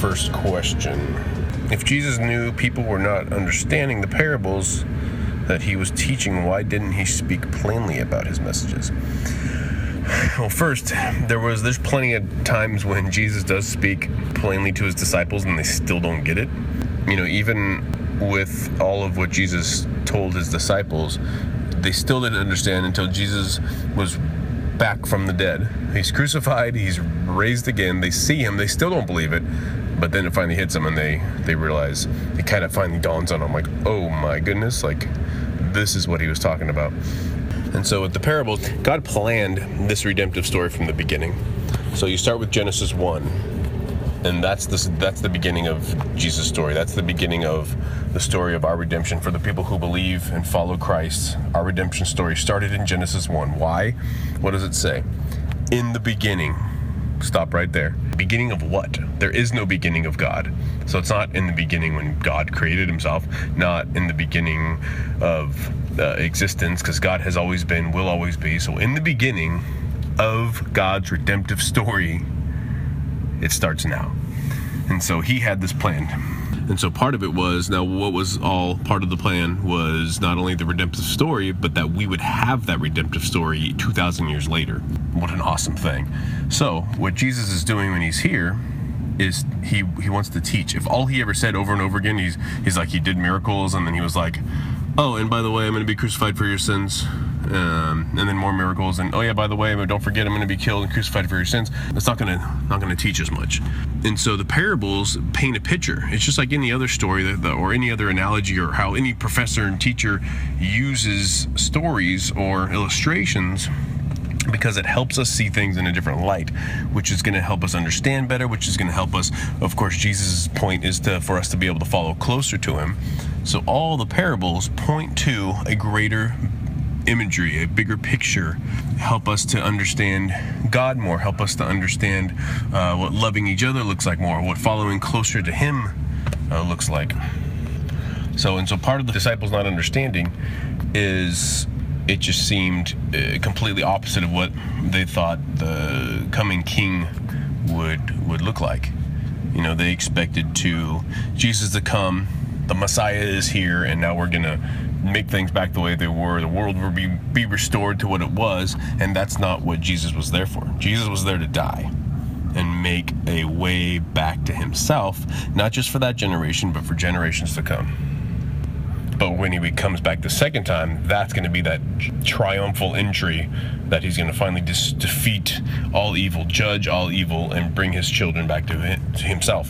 first question. If Jesus knew people were not understanding the parables that he was teaching, why didn't he speak plainly about his messages? Well, first, there was there's plenty of times when Jesus does speak plainly to his disciples and they still don't get it. You know, even with all of what Jesus told his disciples, they still didn't understand until Jesus was back from the dead. He's crucified, he's raised again. They see him, they still don't believe it. But then it finally hits them and they they realize it kind of finally dawns on them like, "Oh my goodness, like this is what he was talking about." And so with the parables, God planned this redemptive story from the beginning. So you start with Genesis 1, and that's the, that's the beginning of Jesus' story. That's the beginning of the story of our redemption for the people who believe and follow Christ. Our redemption story started in Genesis 1. Why? What does it say? In the beginning. Stop right there. Beginning of what? There is no beginning of God. So it's not in the beginning when God created himself, not in the beginning of uh, existence, because God has always been, will always be. So in the beginning of God's redemptive story, it starts now. And so he had this plan. And so part of it was now what was all part of the plan was not only the redemptive story, but that we would have that redemptive story 2,000 years later. What an awesome thing. So, what Jesus is doing when he's here is he he wants to teach. If all he ever said over and over again, he's he's like he did miracles and then he was like, "Oh, and by the way, I'm going to be crucified for your sins." Um, and then more miracles and oh yeah by the way but don't forget i'm going to be killed and crucified for your sins. That's not going to not going to teach us much. And so the parables paint a picture. It's just like any other story that, that, or any other analogy or how any professor and teacher uses stories or illustrations because it helps us see things in a different light which is going to help us understand better which is going to help us of course jesus' point is to for us to be able to follow closer to him so all the parables point to a greater imagery, a bigger picture, help us to understand God more, help us to understand uh, what loving each other looks like more, what following closer to Him uh, looks like. So, and so part of the disciples not understanding is it just seemed uh, completely opposite of what they thought the coming king would would look like. You know, they expected to Jesus to come, the Messiah is here, and now we're gonna make things back the way they were. The world will be, be restored to what it was, and that's not what Jesus was there for. Jesus was there to die and make a way back to himself, not just for that generation, but for generations to come. But when he comes back the second time, that's going to be that triumphal entry that he's going to finally dis- defeat all evil, judge all evil, and bring his children back to himself.